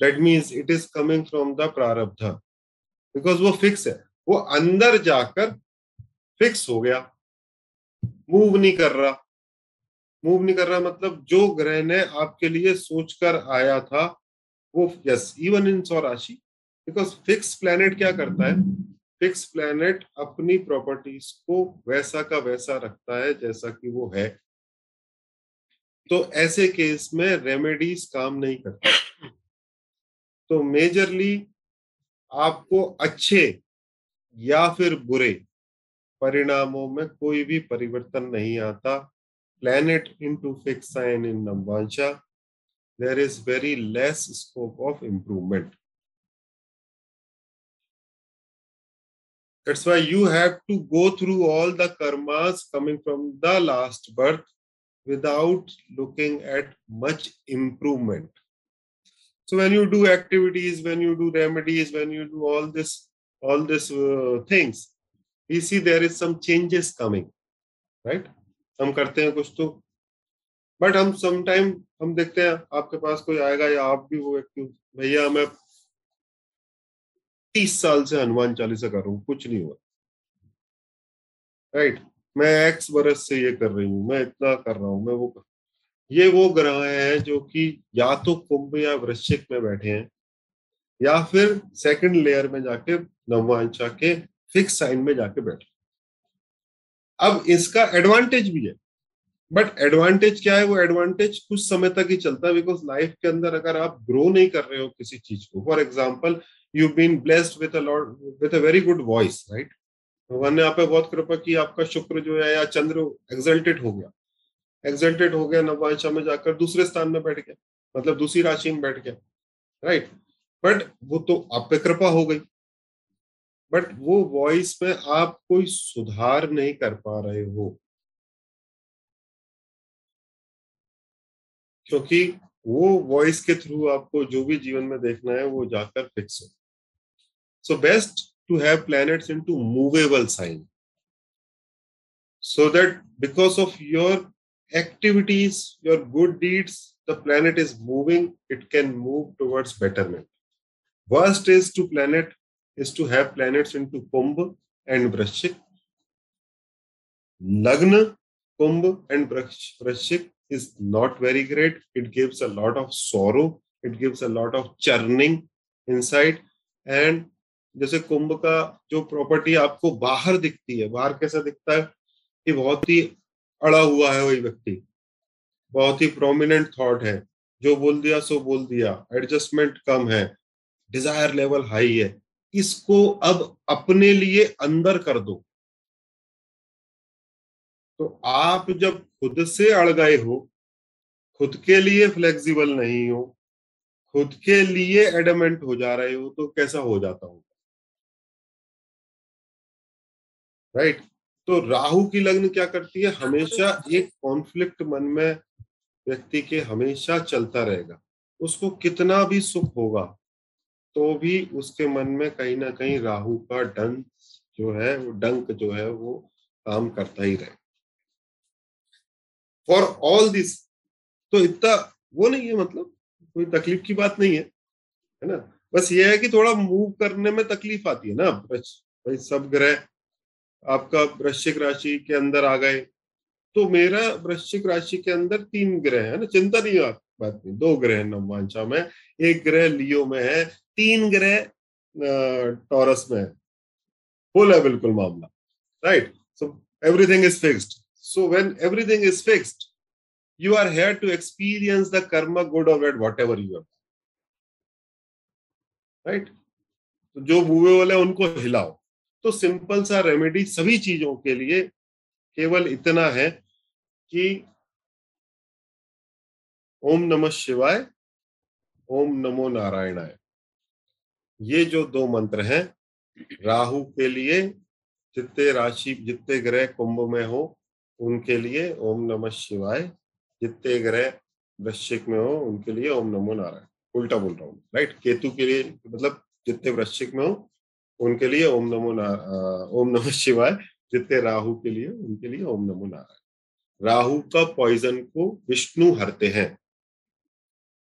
That means it is coming from the प्रारब्ध because वो fix है वो अंदर जाकर फिक्स हो गया मूव नहीं कर रहा मूव नहीं कर रहा मतलब जो ग्रह ने आपके लिए सोचकर आया था वो यस इवन इन सौ राशि बिकॉज़ फिक्स प्लेनेट क्या करता है फिक्स प्लेनेट अपनी प्रॉपर्टीज़ को वैसा का वैसा रखता है जैसा कि वो है तो ऐसे केस में रेमेडीज काम नहीं करती तो मेजरली आपको अच्छे या फिर बुरे परिणामों में कोई भी परिवर्तन नहीं आता planet into fix sign in नववांशा there is very less scope of improvement That's why you have to go through all the karmas coming from the last birth without looking at much improvement. So when you do activities, when you do remedies, when you do all this, all these uh, things, we see there is some changes coming, right? हम करते हैं कुछ तो but हम sometime हम देखते हैं आपके पास कोई आएगा या आप भी वो व्यक्ति भैया मैं तीस साल से हनुमान चालीसा कर रहा हूँ कुछ नहीं हुआ राइट right? मैं एक्स बरस से ये कर रही हूँ मैं इतना कर रहा हूँ मैं वो कर ये वो ग्रह हैं जो कि या तो कुंभ या वृश्चिक में बैठे हैं, या फिर सेकंड लेयर में जाके नवांशा के फिक्स साइन में जाके बैठे अब इसका एडवांटेज भी है बट एडवांटेज क्या है? वो एडवांटेज कुछ समय तक ही चलता है बिकॉज़ लाइफ के अंदर अगर आप ग्रो नहीं कर रहे हो किसी चीज़ को for example you been blessed with with a very good voice right भगवान ने आप बहुत कृपा की, आपका शुक्र जो है या चंद्र एग्जल्टेड हो गया। एक्सल्टेड हो गया नवांशा में जाकर दूसरे स्थान में बैठ गया मतलब दूसरी राशि में बैठ गया राइट बट वो तो आप पे कृपा हो गई। बट वो वॉइस में आप कोई सुधार नहीं कर पा रहे हो। क्योंकि वो वॉइस के थ्रू आपको जो भी जीवन में देखना है, वो जाकर फिक्स हो। So best to have planets into movable sign, so that because of your activities your good deeds the planet is moving it can move towards betterment worst is to planet is to have planets into kumbh and vrashik lagna kumbh and vrashik is not very great it gives a lot of sorrow it gives a lot of churning inside and जैसे कुंभ का जो property आपको बाहर दिखती है बाहर कैसा दिखता है कि बहुत ही अड़ा हुआ है वही व्यक्ति। बहुत ही प्रोमिनेंट थॉट है। जो बोल दिया, सो बोल दिया। एडजस्टमेंट कम है। डिज़ायर लेवल हाई है। इसको अब अपने लिए अंदर कर दो। तो आप जब खुद से अड़ गए हो, खुद के लिए फ्लेक्सिबल नहीं हो, खुद के लिए एडमेंट हो जा रहे हो तो कैसा हो जाता होगा? राइट तो राहु की लग्न क्या करती है? हमेशा एक कॉन्फ्लिक्ट मन में व्यक्ति के हमेशा चलता रहेगा। उसको कितना भी सुख होगा तो भी उसके मन में कहीं ना कहीं राहु का डंक जो है, वो डंक जो है, वो काम करता ही रहे। फॉर ऑल दिस तो इतना वो नहीं है मतलब कोई तकलीफ़ की बात नहीं है है ना? बस ये है कि थोड़ा मूव करने में तकलीफ़ आती है ना भाई सब ग्रह आपका वृश्चिक राशि के अंदर आ गए। तो मेरा वृश्चिक राशि के अंदर तीन ग्रह है ना, चिंता नहीं बात नहीं, दो ग्रह नववांशा में, एक ग्रह लियो में है, तीन ग्रह टॉरस में है। फुल है बिल्कुल मामला, right? So everything is fixed so when everything is fixed you are here to experience the karma good or bad, whatever you have right? तो जो बुए वाले उनको हिलाओ। तो सिंपल सा रेमेडी सभी चीज़ों के लिए केवल इतना है कि ओम नमः शिवाय, ओम नमो नारायणाय। ये जो दो मंत्र हैं, राहु के लिए जितने राशि, जितने ग्रह कुंभ में हो, उनके लिए ओम नमः शिवाय, जितने ग्रह वृश्चिक में हो, उनके लिए ओम नमो नारायण। उल्टा बोल रहा हूँ राइट केतु के लिए मतलब जितने वृश्चिक में हो उनके लिए ओम नमो ओम नमो शिवाय, जितने राहु के लिए, उनके लिए ओम नमो नारायण। राहु का पॉइजन को विष्णु हरते हैं।